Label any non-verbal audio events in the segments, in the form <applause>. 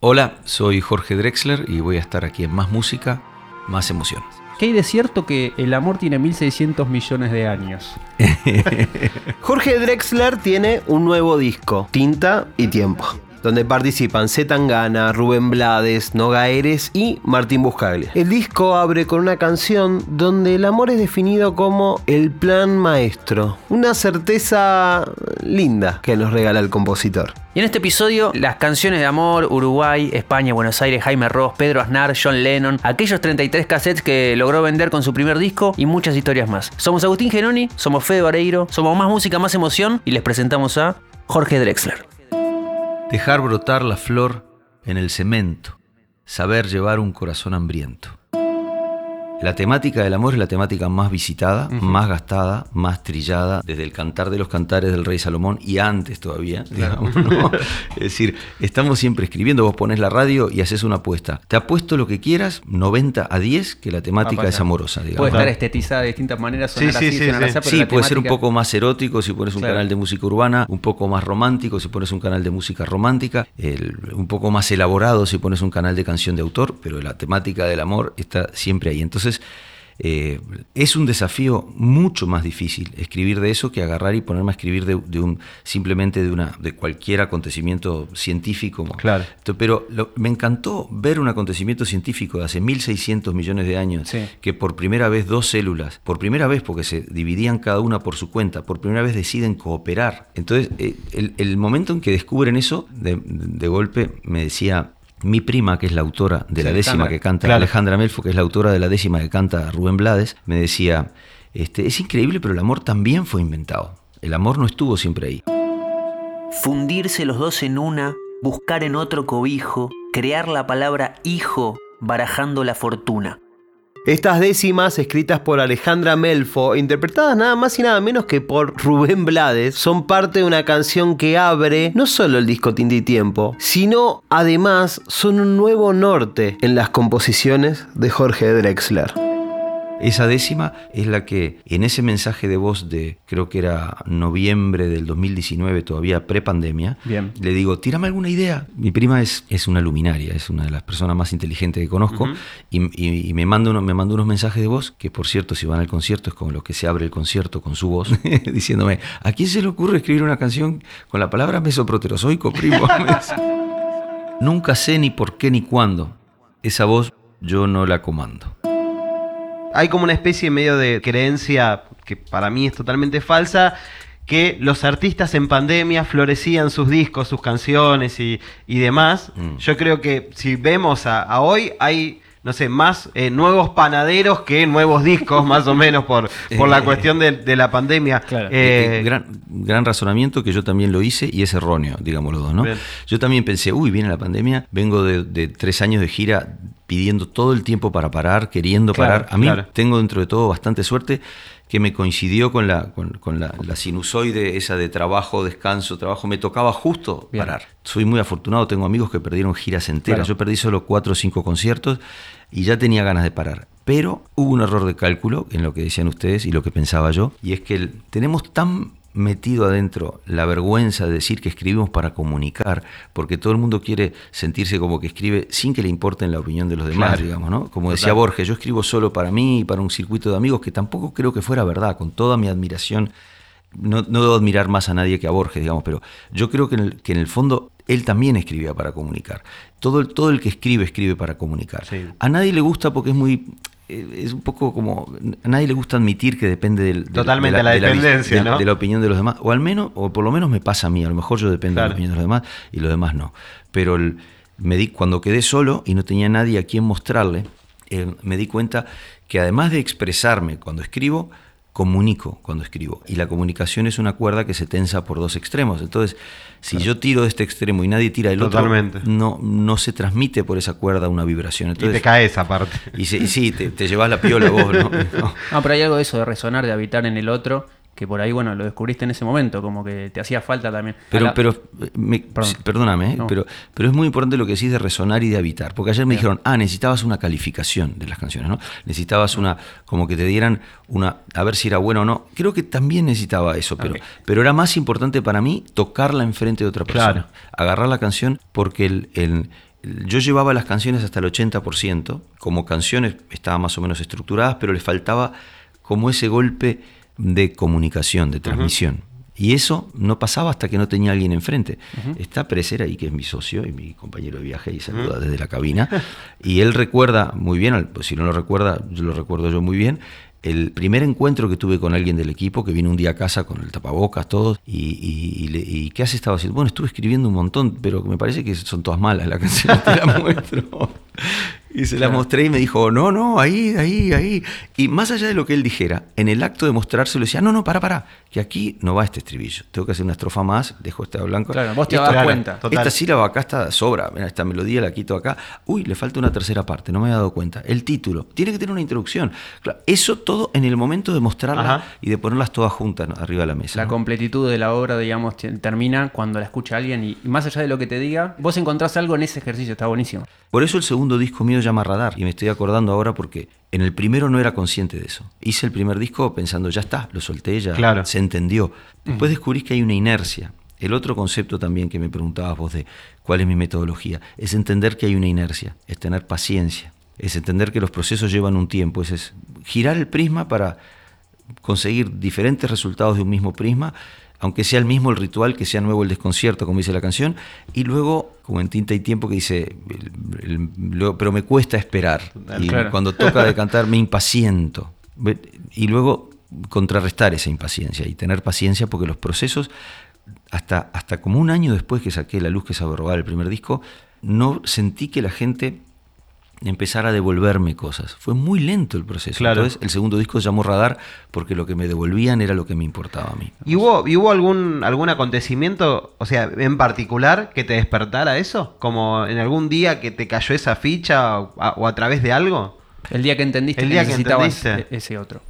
Hola, soy Jorge Drexler y voy a estar aquí en Más Música, Más Emoción. ¿Qué hay de cierto que el amor tiene 1600 millones de años? <laughs> Jorge Drexler tiene un nuevo disco, Tinta y Tiempo, donde participan Zetangana, Rubén Blades, Noga Eres y Martín Buscaglia. El disco abre con una canción donde el amor es definido como el plan maestro, una certeza linda que nos regala el compositor. Y en este episodio, las canciones de amor, Uruguay, España, Buenos Aires, Jaime Ross, Pedro Aznar, John Lennon, aquellos 33 cassettes que logró vender con su primer disco y muchas historias más. Somos Agustín Genoni, somos Fede Vareiro, somos Más Música, Más Emoción y les presentamos a Jorge Drexler. Dejar brotar la flor en el cemento, saber llevar un corazón hambriento. La temática del amor es la temática más visitada, más gastada, más trillada, desde el cantar de los cantares del rey Salomón y antes todavía, digamos, ¿no? <laughs> Es decir, estamos siempre escribiendo, vos pones la radio y haces una apuesta. Te apuesto lo que quieras, 90 a 10, que la temática es amorosa, digamos. Puede estar estetizada de distintas maneras, Sí, sonar sí, así, sí, sonar sí. así, pero Sí, puede ser un poco más erótico si pones un Claro. canal de música urbana, un poco más romántico si pones un canal de música romántica, el- un poco más elaborado si pones un canal de canción de autor, pero la temática del amor está siempre ahí. Entonces, eh, es un desafío mucho más difícil escribir de eso que agarrar y ponerme a escribir de, de un simplemente de una de cualquier acontecimiento científico. Claro. Entonces, Pero lo- me encantó ver un acontecimiento científico de hace 1600 millones de años Sí. que por primera vez dos células, por primera vez porque se dividían cada una por su cuenta, por primera vez deciden cooperar. Entonces, eh, el, el momento en que descubren eso, de, de golpe me decía mi prima, que es la autora de la décima Alejandra. que canta, Claro. Alejandra Melfo, que es la autora de la décima que canta Rubén Blades, me decía, este, es increíble, pero el amor también fue inventado. El amor no estuvo siempre ahí. Fundirse los dos en una, buscar en otro cobijo, crear la palabra hijo, barajando la fortuna. Estas décimas, escritas por Alejandra Melfo, interpretadas nada más y nada menos que por Rubén Blades, son parte de una canción que abre no solo el disco Tinta y Tiempo, sino además son un nuevo norte en las composiciones de Jorge Drexler. Esa décima es la que en ese mensaje de voz de, creo que era noviembre del 2019, todavía prepandemia, le digo, tírame alguna idea. Mi prima es, es una luminaria, es una de las personas más inteligentes que conozco, y, y- y me, manda uno- me mandó unos mensajes de voz, que por cierto, si van al concierto, es con lo que se abre el concierto con su voz, <laughs> diciéndome, ¿a quién se le ocurre escribir una canción con la palabra mesoproterozoico, primo? <laughs> Nunca sé ni por qué ni cuándo. Esa voz yo no la comando. Hay como una especie medio de creencia que para mí es totalmente falsa, que los artistas en pandemia florecían sus discos, sus canciones y, y demás. Mm. Yo creo que si vemos a, a hoy hay, no sé, más eh, nuevos panaderos que nuevos discos, más o menos, por, por la Eh. cuestión de, de la pandemia. Claro. Eh, Eh, gran, gran razonamiento que yo también lo hice y es erróneo, digamos los dos, ¿no? Bien. Yo también pensé, uy, viene la pandemia, vengo de, de tres años de gira pidiendo todo el tiempo para parar, queriendo Claro, parar. A mí claro. tengo dentro de todo bastante suerte que me coincidió con la, con, con la, la sinusoide esa de trabajo, descanso, trabajo, me tocaba justo Bien. parar. Soy muy afortunado, tengo amigos que perdieron giras enteras, Claro. yo perdí solo cuatro o cinco conciertos y ya tenía ganas de parar. Pero hubo un error de cálculo en lo que decían ustedes y lo que pensaba yo, y es que el- tenemos tan metido adentro la vergüenza de decir que escribimos para comunicar, porque todo el mundo quiere sentirse como que escribe sin que le importen la opinión de los demás, Claro. digamos, ¿no? Como decía Total. Borges, yo escribo solo para mí y para un circuito de amigos, que tampoco creo que fuera verdad, con toda mi admiración. No, no debo admirar más a nadie que a Borges, digamos, pero yo creo que en el, que en el fondo él también escribía para comunicar. Todo el, todo el que escribe, escribe para comunicar. Sí. A nadie le gusta porque es muy. Eh, Es un poco como. A nadie le gusta admitir que depende del, del- Totalmente, de la vis- dependencia, de, ¿no? de la opinión de los demás. O al menos, o por lo menos me pasa a mí. A lo mejor yo dependo de la opinión de los demás y los demás no. Pero el- me di, cuando quedé solo y no tenía nadie a quien mostrarle, eh, me di cuenta que además de expresarme cuando escribo, comunico cuando escribo. Y la comunicación es una cuerda que se tensa por dos extremos. Entonces, si yo tiro de este extremo y nadie tira del Totalmente. otro, no, no se transmite por esa cuerda una vibración. y Entonces, te caes aparte. y se- y sí, te, te llevas la piola vos, ¿no? No. <laughs> No, pero hay algo de eso de resonar, de habitar en el otro, que por ahí, bueno, lo descubriste en ese momento, como que te hacía falta también. Pero, la- pero eh, me- Perdón. perdóname, ¿eh? No. pero, pero es muy importante lo que decís de resonar y de habitar. Porque ayer me dijeron, ah, necesitabas una calificación de las canciones, ¿no? Necesitabas una, como que te dieran una, a ver si era bueno o no. Creo que también necesitaba eso, pero, pero era más importante para mí tocarla enfrente de otra persona. Claro. Agarrar la canción porque el, el- yo llevaba las canciones hasta el 80%, como canciones estaban más o menos estructuradas, pero le faltaba como ese golpe de comunicación, de transmisión. Y eso no pasaba hasta que no tenía alguien enfrente. Está Preser ahí, que es mi socio y mi compañero de viaje, y saluda desde la cabina. <laughs> y él recuerda muy bien, pues si no lo recuerda, yo lo recuerdo yo muy bien, el primer encuentro que tuve con alguien del equipo, que vino un día a casa con el tapabocas, todos, y, y, y, ¿qué hace? Estaba haciendo, bueno, estuve escribiendo un montón, pero me parece que son todas malas las canciones, te las <laughs> muestro. Y se la mostré y me dijo, no, no, ahí, ahí, ahí. Y más allá de lo que él dijera, en el acto de mostrárselo decía, no, no, para, para, que aquí no va este estribillo. Tengo que hacer una estrofa más, dejo este blanco. Claro, vos te das cuenta. Esta sílaba acá está sobra, mira, esta melodía la quito acá. Uy, le falta una tercera parte, no me he dado cuenta. El título, tiene que tener una introducción. eso todo en el momento de mostrarla y de ponerlas todas juntas arriba de la mesa. La completitud de la obra, digamos, termina cuando la escucha alguien y, y más allá de lo que te diga, vos encontrás algo en ese ejercicio, está buenísimo. Por eso el segundo disco mío llama Radar. Y me estoy acordando ahora porque en el primero no era consciente de eso. Hice el primer disco pensando, ya está, lo solté, ya se entendió. Después descubrís que hay una inercia. El otro concepto también que me preguntabas vos de cuál es mi metodología, es entender que hay una inercia, es tener paciencia, es entender que los procesos llevan un tiempo, es girar el prisma para conseguir diferentes resultados de un mismo prisma aunque sea el mismo el ritual, que sea nuevo el desconcierto, como dice la canción, y luego, como en tinta y tiempo, que dice, pero me cuesta esperar. Y cuando toca de cantar me impaciento. Y luego contrarrestar esa impaciencia y tener paciencia porque los procesos, hasta, hasta como un año después que saqué La Luz que sabe robar el primer disco, no sentí que la gente empezar a devolverme cosas. Fue muy lento el proceso. Entonces, el segundo disco se llamó Radar porque lo que me devolvían era lo que me importaba a mí. ¿Y hubo, hubo algún, algún acontecimiento, o sea, en particular, que te despertara eso? Como en algún día que te cayó esa ficha o a, través de algo? El día que entendiste el día que, necesitabas e-, ese otro.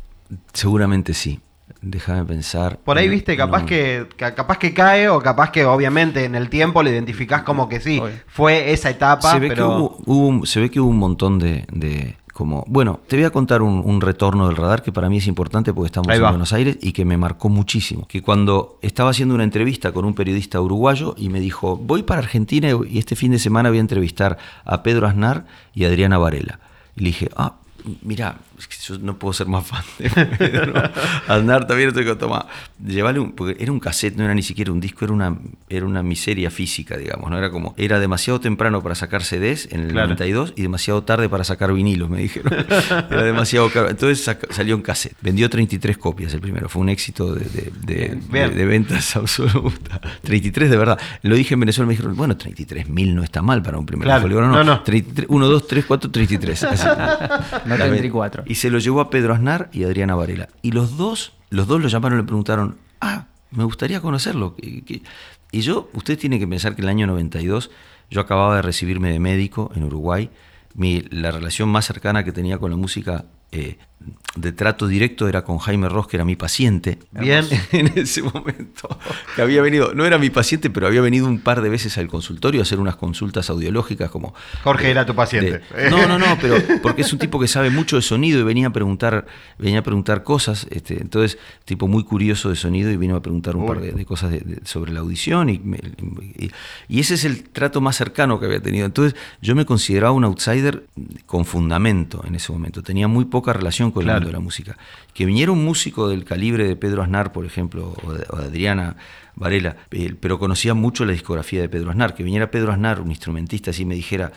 Seguramente sí. Déjame pensar. Por ahí, viste, capaz, que, capaz que cae o capaz que obviamente en el tiempo lo identificás como que sí, fue esa etapa. Se ve, que, hubo, se ve que hubo un montón de, como... Bueno, te voy a contar un, retorno del radar que para mí es importante porque estamos en Buenos Aires y que me marcó muchísimo. Que cuando estaba haciendo una entrevista con un periodista uruguayo y me dijo, voy para Argentina y este fin de semana voy a entrevistar a Pedro Aznar y a Adriana Varela. Y le dije, ah, mira, yo no puedo ser más fan de Pedro. <laughs> Andar también estoy con Tomás. Llevarle un, porque era un cassette, no era ni siquiera un disco, era una, era una miseria física, digamos. ¿no? Era como, era demasiado temprano para sacar CDs en el 92 y demasiado tarde para sacar vinilos, me dijeron. <laughs> era demasiado caro. Entonces salió un cassette. Vendió 33 copias el primero. Fue un éxito de, de, ventas <laughs> absoluta. 33 de verdad. Lo dije en Venezuela, me dijeron, bueno, 33 mil no está mal para un primer claro. no, no, no. 1, 2, 3, 4, 33. no 34. Y se lo llevó a Pedro Aznar y Adriana Varela. Y los dos, los dos lo llamaron y le preguntaron, ah, me gustaría conocerlo. Y yo, usted tiene que pensar que en el año 92 yo acababa de recibirme de médico en Uruguay. Mi, la relación más cercana que tenía con la música eh, de trato directo era con Jaime Ross, que era mi paciente. Bien. <laughs> En ese momento. Que había venido, no era mi paciente, pero había venido un par de veces al consultorio a hacer unas consultas audiológicas como. Jorge era tu paciente. no, no, no, pero porque es un tipo que sabe mucho de sonido y venía a preguntar, venía a preguntar cosas. Este, entonces, tipo muy curioso de sonido y vino a preguntar un par de, cosas sobre la audición. Y, y, ese es el trato más cercano que había tenido. Entonces, yo me consideraba un outsider con fundamento en ese momento. Tenía muy poca relación con el mundo de la música. Que viniera un músico del calibre de Pedro Aznar, por ejemplo, o de, Adriana Varela, eh, pero conocía mucho la discografía de Pedro Aznar. Que viniera Pedro Aznar, un instrumentista, así me dijera,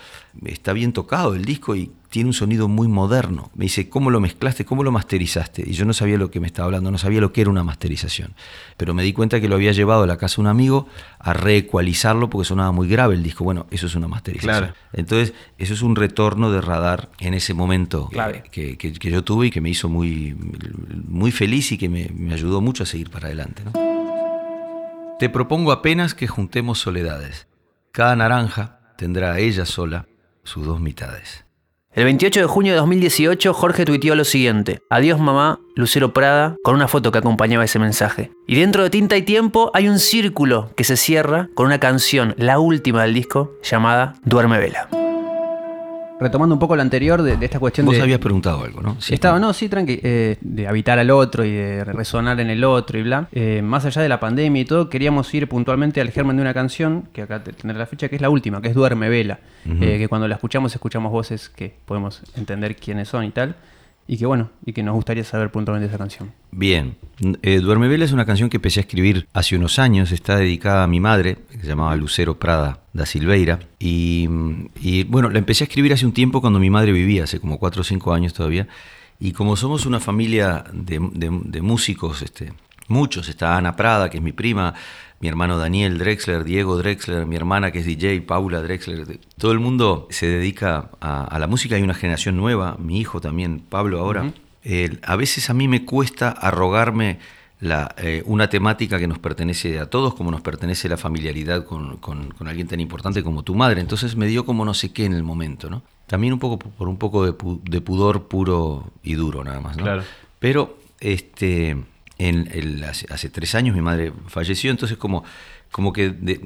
está bien tocado el disco y tiene un sonido muy moderno. Me dice, ¿cómo lo mezclaste? ¿Cómo lo masterizaste? Y yo no sabía lo que me estaba hablando, no sabía lo que era una masterización. Pero me di cuenta que lo había llevado a la casa de un amigo a reecualizarlo porque sonaba muy grave el disco. Bueno, eso es una masterización. Entonces, eso es un retorno de radar en ese momento que, que, yo tuve y que me hizo muy, muy feliz y que me, me ayudó mucho a seguir para adelante. Te propongo apenas que juntemos soledades. Cada naranja tendrá a ella sola sus dos mitades. El 28 de junio de 2018, Jorge tuiteó lo siguiente: Adiós mamá, Lucero Prada, con una foto que acompañaba ese mensaje. Y dentro de Tinta y Tiempo hay un círculo que se cierra con una canción, la última del disco, llamada Duerme Vela. Retomando un poco lo anterior de, de esta cuestión Vos de... habías preguntado algo, ¿no? Sí. Estaba, no, sí, tranqui, eh, de habitar al otro y de resonar en el otro y bla. Eh, más allá de la pandemia y todo, queríamos ir puntualmente al germen de una canción, que acá te- tendré la fecha, que es la última, que es Duerme Vela. Eh, que cuando la escuchamos, escuchamos voces que podemos entender quiénes son y tal. Y que bueno, y que nos gustaría saber puntualmente esa canción. Bien, eh, Duerme Vela es una canción que empecé a escribir hace unos años, está dedicada a mi madre, que se llamaba Lucero Prada da Silveira, y, y, bueno, la empecé a escribir hace un tiempo cuando mi madre vivía, hace como 4 o 5 años todavía, y como somos una familia de, de- de músicos, este, muchos, está Ana Prada, que es mi prima, mi hermano Daniel Drexler, Diego Drexler, mi hermana que es DJ, Paula Drexler, todo el mundo se dedica a, a la música, hay una generación nueva, mi hijo también, Pablo ahora. Eh, a veces a mí me cuesta arrogarme la, eh, una temática que nos pertenece a todos, como nos pertenece la familiaridad con, con- con alguien tan importante como tu madre. Entonces me dio como no sé qué en el momento, ¿no? También un poco por por un poco de, pu- de pudor puro y duro nada más, ¿no? Claro. Pero este, en el- hace, hace tres años mi madre falleció, entonces como, como que... de-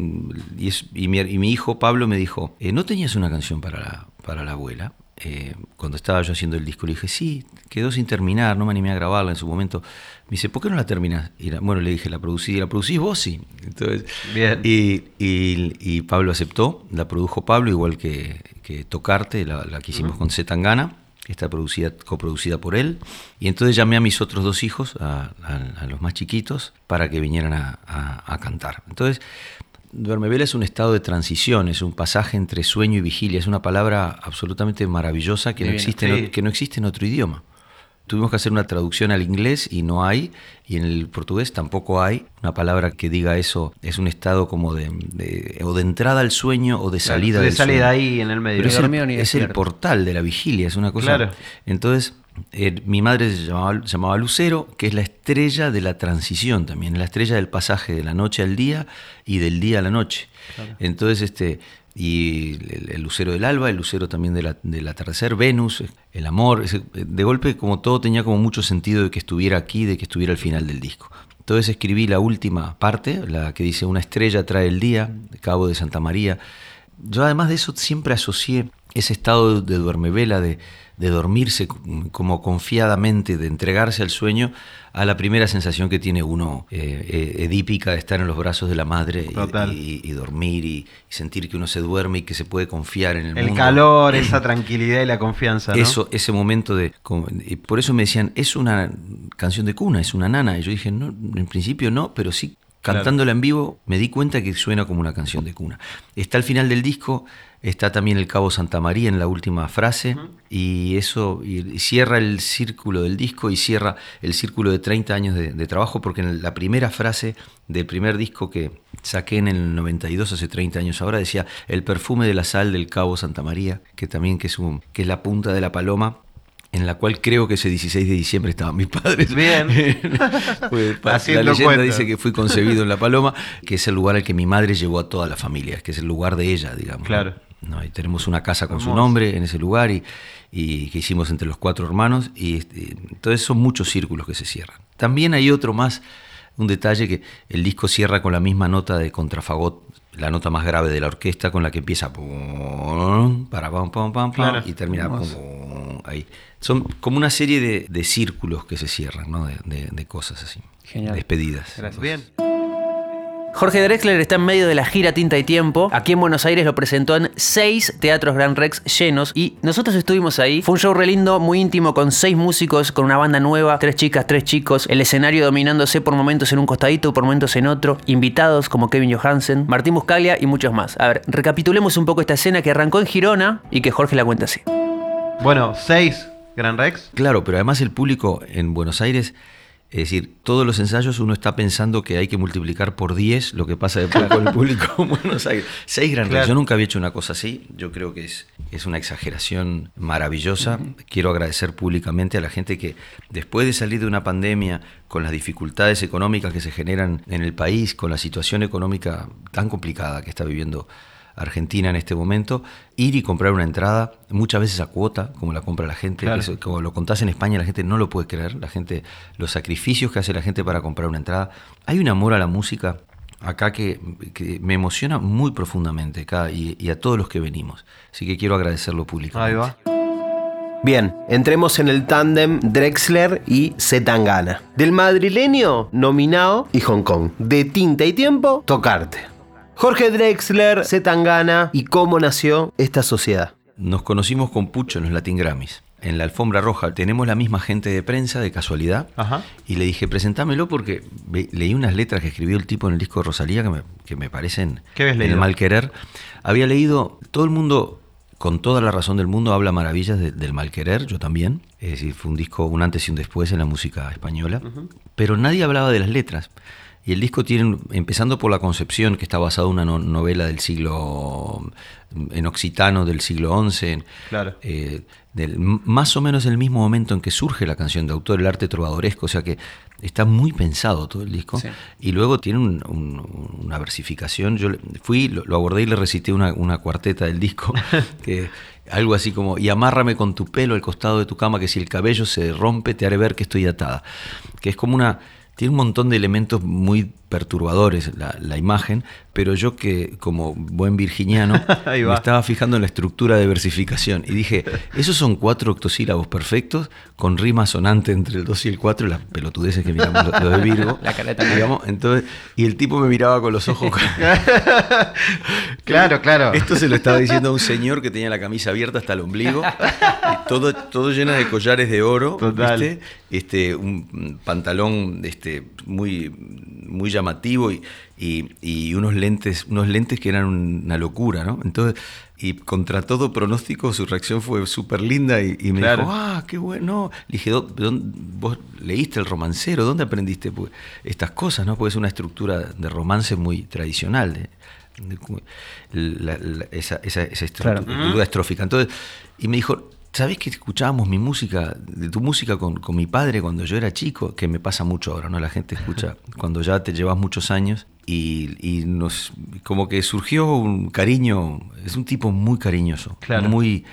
y, es- y mi, y mi hijo Pablo me dijo, "Eh, ¿no tenías una canción para la, para la abuela? Eh, cuando estaba yo haciendo el disco, le dije, sí, quedó sin terminar, no me animé a grabarla en su momento. Me dice, ¿por qué no la terminas? Y la- bueno, le dije, ¿la producí? ¿La producís vos? Sí. Entonces, Bien. Y, y- y Pablo aceptó, la produjo Pablo, igual que, que Tocarte, la, la que hicimos con Z Tangana, está producida, coproducida por él. Y entonces llamé a mis otros dos hijos, a, a- a los más chiquitos, para que vinieran a, cantar. Entonces, Duerme Vela es un estado de transición, es un pasaje entre sueño y vigilia, es una palabra absolutamente maravillosa que, no existe, sí. que no existe en otro idioma. Tuvimos que hacer una traducción al inglés y no hay, y en el portugués tampoco hay una palabra que diga eso. Es un estado como de, de- o de entrada al sueño o de salida de del salida sueño. ahí en el medio. Pero es, el, es el portal de la vigilia, es una cosa. Claro. Entonces, eh, mi madre se llamaba, se llamaba Lucero, que es la estrella de la transición también, la estrella del pasaje de la noche al día y del día a la noche. Entonces, este, y el, el lucero del alba, el lucero también de la- del atardecer, Venus, el amor, ese- de golpe como todo tenía como mucho sentido de que estuviera aquí, de que estuviera al final del disco. Entonces escribí la última parte, la que dice Una estrella trae el día, de Cabo de Santa María. Yo además de eso siempre asocié ese estado de duermevela, de, de dormirse como confiadamente, de entregarse al sueño, a la primera sensación que tiene uno eh, eh, edípica de estar en los brazos de la madre y- Total. y, y dormir y, y sentir que uno se duerme y que se puede confiar en el, El mundo. calor, <clears throat> esa tranquilidad y la confianza, ¿no? Eso, ese momento de. como- y por eso me decían, es una canción de cuna, es una nana. Y yo dije, no, en principio no, pero sí, cantándola en vivo, me di cuenta que suena como una canción de cuna. Está al final del disco, está también el Cabo Santa María en la última frase, y eso y, cierra el círculo del disco y cierra el círculo de 30 años de, de trabajo, porque en la primera frase del primer disco que saqué en el 92, hace 30 años ahora, decía el perfume de la sal del Cabo Santa María, que también que es, un, que es la punta de la paloma en la cual creo que ese 16 de diciembre estaban mis padres. Bien. <laughs> Pues, la leyenda cuenta. dice que fui concebido en La Paloma, que es el lugar al que mi madre llevó a toda la familia, que es el lugar de ella, digamos. Claro. ¿no? Y tenemos una casa con su nombre en ese lugar y, y que hicimos entre los cuatro hermanos. Y este, entonces son muchos círculos que se cierran. También hay otro más, un detalle que el disco cierra con la misma nota de contrafagot, la nota más grave de la orquesta, con la que empieza pum, para pam, pam, pam, Claro. y termina pum, ahí. Son como una serie de, de círculos que se cierran, ¿no? de, de- de cosas así. Genial. Despedidas. Gracias. Bien. Jorge Drexler está en medio de la gira Tinta y Tiempo. Aquí en Buenos Aires lo presentó en seis teatros Gran Rex llenos y nosotros estuvimos ahí. Fue un show re lindo, muy íntimo, con seis músicos, con una banda nueva, tres chicas, tres chicos, el escenario dominándose por momentos en un costadito, por momentos en otro, invitados como Kevin Johansen, Martín Buscaglia y muchos más. A ver, recapitulemos un poco esta escena que arrancó en Girona y que Jorge la cuenta así. Bueno, seis Gran Rex. Claro, pero además el público en Buenos Aires, es decir, todos los ensayos uno está pensando que hay que multiplicar por 10 lo que pasa después con el <laughs> público en Buenos Aires. Seis Gran. Claro. Yo nunca había hecho una cosa así. Yo creo que es, es una exageración maravillosa. Quiero agradecer públicamente a la gente que después de salir de una pandemia, con las dificultades económicas que se generan en el país, con la situación económica tan complicada que está viviendo Argentina en este momento, ir y comprar una entrada, muchas veces a cuota, como la compra la gente, Claro. eso- como lo contás en España, la gente no lo puede creer, la gente, los sacrificios que hace la gente para comprar una entrada. Hay un amor a la música acá que, que me emociona muy profundamente acá y, y a todos los que venimos. Así que quiero agradecerlo públicamente. Ahí va. Bien, entremos en el tándem Drexler y Zetangana. Del madrileño, nominado y Hong Kong. De tinta y tiempo, tocarte. Jorge Drexler, Zetangana y cómo nació esta sociedad. Nos conocimos con Pucho en los Latin Grammys. En la alfombra roja tenemos la misma gente de prensa de casualidad. Ajá. Y le dije, presentámelo porque leí unas letras que escribió el tipo en el disco de Rosalía que me, que me parecen ¿Qué el mal querer. Había leído, todo el mundo, con toda la razón del mundo, habla maravillas de- del mal querer, yo también. Es decir, fue un disco, un antes y un después en la música española. Pero nadie hablaba de las letras. Y el disco tiene, empezando por la concepción, que está basado en una no- novela del siglo, en occitano del siglo XI, Claro. eh, del, más o menos el mismo momento en que surge la canción de autor, el arte trovadoresco, o sea que está muy pensado todo el disco. Sí. Y luego tiene un- un- una versificación. Yo fui, lo, lo abordé y le recité una, una cuarteta del disco, <laughs> que algo así como, y amárrame con tu pelo al costado de tu cama, que si el cabello se rompe te haré ver que estoy atada. Que es como una... Tiene un montón de elementos muy perturbadores la, la imagen, pero yo que como buen virginiano <laughs> me estaba fijando en la estructura de versificación y dije, <laughs> esos son cuatro octosílabos perfectos con rima sonante entre el 2 y el 4 y las pelotudeces que miramos lo, lo de Virgo. <laughs> La careta. digamos, entonces, y el tipo me miraba con los ojos. Claro, claro. Esto se lo estaba diciendo a un señor que tenía la camisa abierta hasta el ombligo, y todo, todo lleno de collares de oro, Total. ¿viste? Este, un pantalón este, muy, muy llamativo y, y- y unos lentes, unos lentes que eran una locura, ¿no? Entonces, y contra todo pronóstico, su reacción fue súper linda y, y me Claro. dijo, ah, qué bueno. Le dije, "¿Dó- dónde- ¿vos leíste el romancero? ¿Dónde aprendiste pues, estas cosas? ¿no? Porque es una estructura de romance muy tradicional. de- de cu- la- la- esa, esa, esa Claro. estructura estrófica. Entonces, y me dijo, ¿sabés que escuchábamos mi música, de tu música con, con mi padre cuando yo era chico? Que me pasa mucho ahora, ¿no? La gente escucha <laughs> cuando ya te llevas muchos años y, y nos como que surgió un cariño, es un tipo muy cariñoso, Claro. muy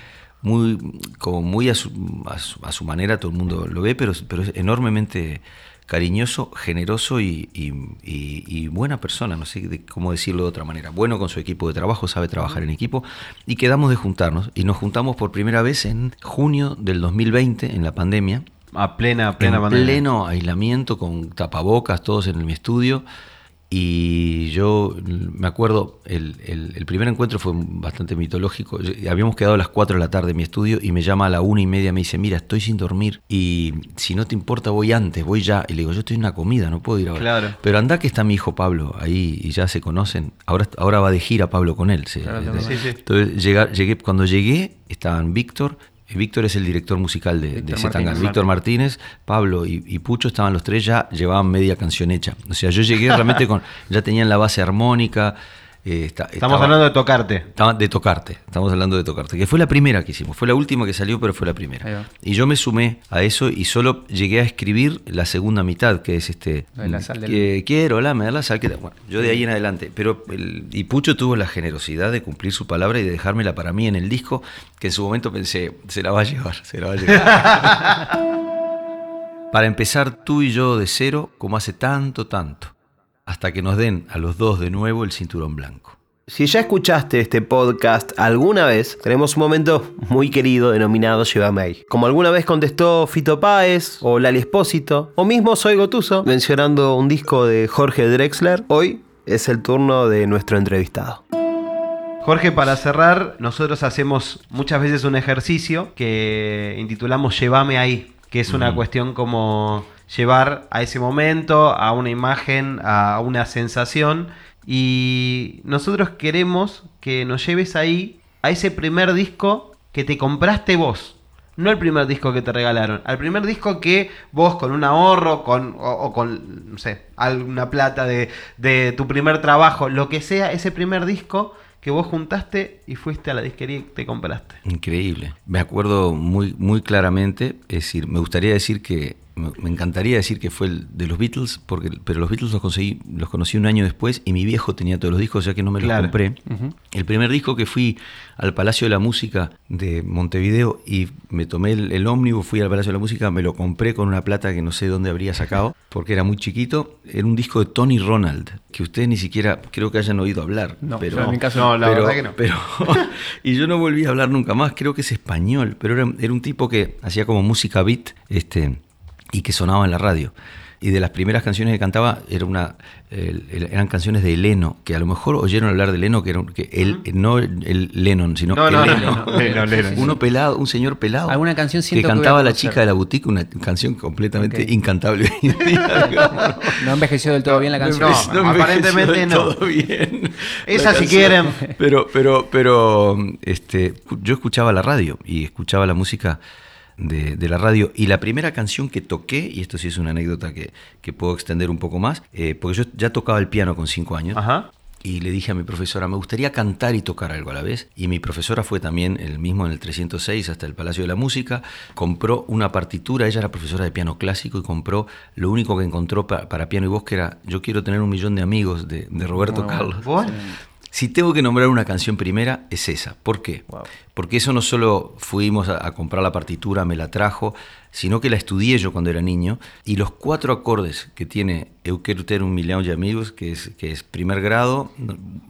muy como muy a su, a su, a su manera todo el mundo lo ve, pero, pero es enormemente cariñoso, generoso y, y- y- y buena persona, no sé de cómo decirlo de otra manera. Bueno con su equipo de trabajo, sabe trabajar en equipo y quedamos de juntarnos y nos juntamos por primera vez en junio del 2020 en la pandemia A plena, plena en pandemia. pleno aislamiento, con tapabocas, todos en mi estudio. Y yo me acuerdo, el, el- el primer encuentro fue bastante mitológico. Habíamos quedado a las 4 de la tarde en mi estudio y me llama a la una y media, me dice, mira, estoy sin dormir y si no te importa voy antes, voy ya. Y le digo, yo estoy en una comida, no puedo ir ahora. Claro. Pero anda que está mi hijo Pablo ahí y ya se conocen. Ahora, ahora va de gira Pablo con él. se- Claro. Sí, sí. Entonces llega- llegué, cuando llegué estaban Víctor, Víctor es el director musical de, Víctor de Zetangana. Martínez. Víctor Martínez, Pablo y, y Pucho estaban los tres ya, llevaban media canción hecha. O sea, yo llegué realmente <laughs> con, ya tenían la base armónica. Eh, esta- Estamos estaba- hablando de tocarte. estaba- de tocarte, estamos hablando de tocarte, que fue la primera que hicimos, fue la última que salió, pero fue la primera. Y yo me sumé a eso y solo llegué a escribir la segunda mitad, que es este, La de la sal del- que quiero, la, me da la sal, que bueno, yo de ahí en adelante, pero el- y Pucho tuvo la generosidad de cumplir su palabra y de dejármela para mí en el disco, que en su momento pensé, se la va a llevar, se la va a llevar. <laughs> para empezar tú y yo de cero, como hace tanto, tanto, hasta que nos den a los dos de nuevo el cinturón blanco. Si ya escuchaste este podcast alguna vez, tenemos un momento muy querido denominado Llévame ahí. Como alguna vez contestó Fito Páez o Lali Espósito, o mismo Soy Gotuso, mencionando un disco de Jorge Drexler, hoy es el turno de nuestro entrevistado. Jorge, para cerrar, nosotros hacemos muchas veces un ejercicio que intitulamos Llévame ahí, que es una cuestión como llevar a ese momento, a una imagen, a una sensación. Y nosotros queremos que nos lleves ahí a ese primer disco que te compraste vos. No el primer disco que te regalaron, al primer disco que vos con un ahorro con, o, o con, no sé, alguna plata de, de tu primer trabajo, lo que sea, ese primer disco que vos juntaste y fuiste a la disquería y te compraste. Increíble. Me acuerdo muy, muy claramente, es decir, me gustaría decir que, me encantaría decir que fue el de los Beatles, porque, pero los Beatles los, conseguí, los conocí un año después y mi viejo tenía todos los discos, ya que no me los Claro. compré. El primer disco que fui al Palacio de la Música de Montevideo y me tomé el, el ómnibus, fui al Palacio de la Música, me lo compré con una plata que no sé dónde habría sacado, porque era muy chiquito, era un disco de Tony Ronald, que ustedes ni siquiera creo que hayan oído hablar. No, pero, yo en mi caso no, la pero- verdad que no. pero- <laughs> <laughs> y yo no volví a hablar nunca más, creo que es español, pero era, era un tipo que hacía como música beat este, y que sonaba en la radio. Y de las primeras canciones que cantaba era una, el- el- eran canciones de Leno, que a lo mejor oyeron hablar de Leno, que era un- que él, no el Lennon, sino No, no, el no. Uno pelado, un señor pelado. Alguna canción que cantaba la chica de la boutique, una canción completamente incantable. <laughs> No envejeció del todo bien la canción. No, me aparentemente envejeció no. del todo bien. Esa, si quieren. Pero, pero, pero, este, yo escuchaba la radio y escuchaba la música de, de la radio. Y la primera canción que toqué, y esto sí es una anécdota que, que puedo extender un poco más, eh, porque yo ya tocaba el piano con cinco años. Ajá. Y le dije a mi profesora, me gustaría cantar y tocar algo a la vez. Y mi profesora fue también el mismo en el 306 hasta el Palacio de la Música. Compró una partitura, ella era profesora de piano clásico y compró lo único que encontró pa- para piano y voz, que era Yo quiero tener un millón de amigos de, de Roberto bueno. Carlos. ¿Vos? Si tengo que nombrar una canción primera, es esa. ¿Por qué? Wow. Porque eso no solo fuimos a, a comprar la partitura, me la trajo, sino que la estudié yo cuando era niño. Y los cuatro acordes que tiene Eu quero ter un millón de amigos, que es, que es primer grado,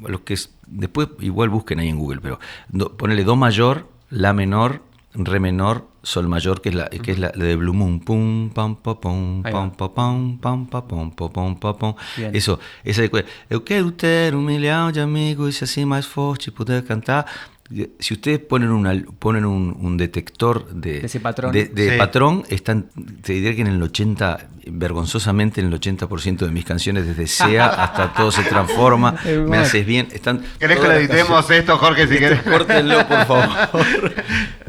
los que es, después igual busquen ahí en Google, pero do- ponele Do mayor, La menor, Re menor, Sol mayor, que es la, que es la, la de Blue Moon. Pum, pam, pa, pum, pam, pa, pam, pam, pa, pum, pa, pum, pa. Eso, esa de cu- Eu quero ter un millón de amigos y así más forte poder cantar. Si ustedes ponen, una, ponen un, un detector de, De ese patrón. de, de Sí. patrón, están, te diría que en el 80, vergonzosamente en el 80% de mis canciones, desde SEA <laughs> hasta Todo se transforma, me haces bien. Están ¿Querés que lo editemos esto, Jorge, si querés? Córtenlo, por <laughs> favor.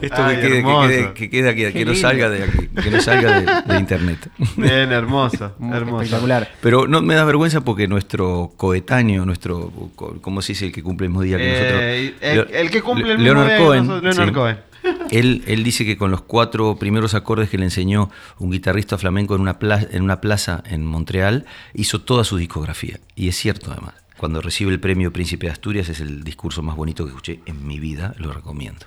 Esto Ay, que, quede, que, quede, que quede aquí, que no salga de aquí, que no salga de, de internet. Bien, hermoso, hermoso. Espectacular. Pero no me da vergüenza porque nuestro coetáneo, nuestro, ¿cómo se dice el que cumple el mismo día que Eh, nosotros? el- Leo- el que cumple el mismo Leonard día Cohen. nosotros, Leonard sí. Cohen. <laughs> Él, él dice que con los cuatro primeros acordes que le enseñó un guitarrista flamenco en una, plaza, en una plaza en Montreal, hizo toda su discografía. Y es cierto además. Cuando recibe el premio Príncipe de Asturias es el discurso más bonito que escuché en mi vida, lo recomiendo.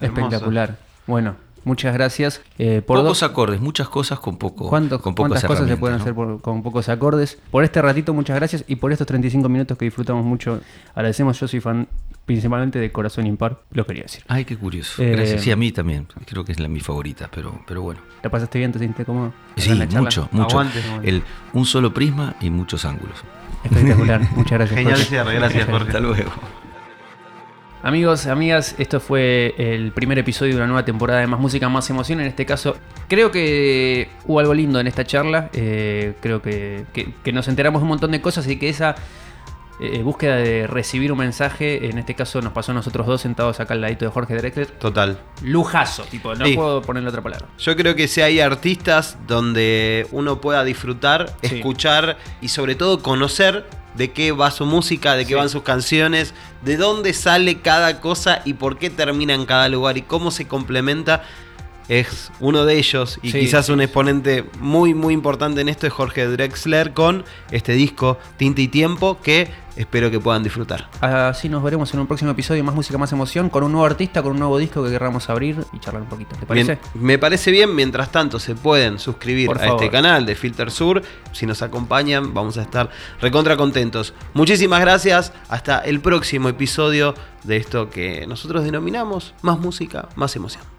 Hermoso. Espectacular. Bueno, muchas gracias. Eh, por Pocos dos- acordes, muchas cosas con poco ¿Cuántos- con pocas ¿Cuántas cosas se pueden ¿no? hacer por- con pocos acordes? Por este ratito, muchas gracias. Y por estos 35 minutos que disfrutamos mucho, agradecemos. Yo soy fan principalmente de Corazón Impar, lo quería decir. Ay, qué curioso. Eh, Gracias. Sí, a mí también. Creo que es la mi favorita, pero, pero bueno. ¿La pasaste bien? ¿Te sentiste cómodo? Sí, mucho, mucho. Aguante. El, un solo prisma y muchos ángulos. Espectacular. <laughs> muchas gracias. Genial cierre, gracias, Jorge. Hasta luego. Amigos, amigas, esto fue el primer episodio de una nueva temporada de Más Música, Más Emoción. En este caso, creo que hubo algo lindo en esta charla. eh, creo que, que- que nos enteramos de un montón de cosas y que esa eh, búsqueda de recibir un mensaje, en este caso nos pasó a nosotros dos sentados acá al ladito de Jorge Drexler. Total. Lujazo, tipo, no Sí. puedo ponerle otra palabra. Yo creo que si hay artistas donde uno pueda disfrutar, Sí. escuchar y sobre todo conocer de qué va su música, de qué Sí. van sus canciones, de dónde sale cada cosa y por qué termina en cada lugar y cómo se complementa, es uno de ellos y Sí, quizás sí, un exponente muy muy importante en esto es Jorge Drexler con este disco Tinta y Tiempo que espero que puedan disfrutar. Así nos veremos en un próximo episodio de Más Música, Más Emoción, con un nuevo artista, con un nuevo disco que querramos abrir y charlar un poquito. ¿Te parece? Bien, me parece bien, mientras tanto se pueden suscribir Por a este canal de Filter Sur. Si nos acompañan, vamos a estar recontra contentos. Muchísimas gracias. Hasta el próximo episodio de esto que nosotros denominamos Más música, más emoción.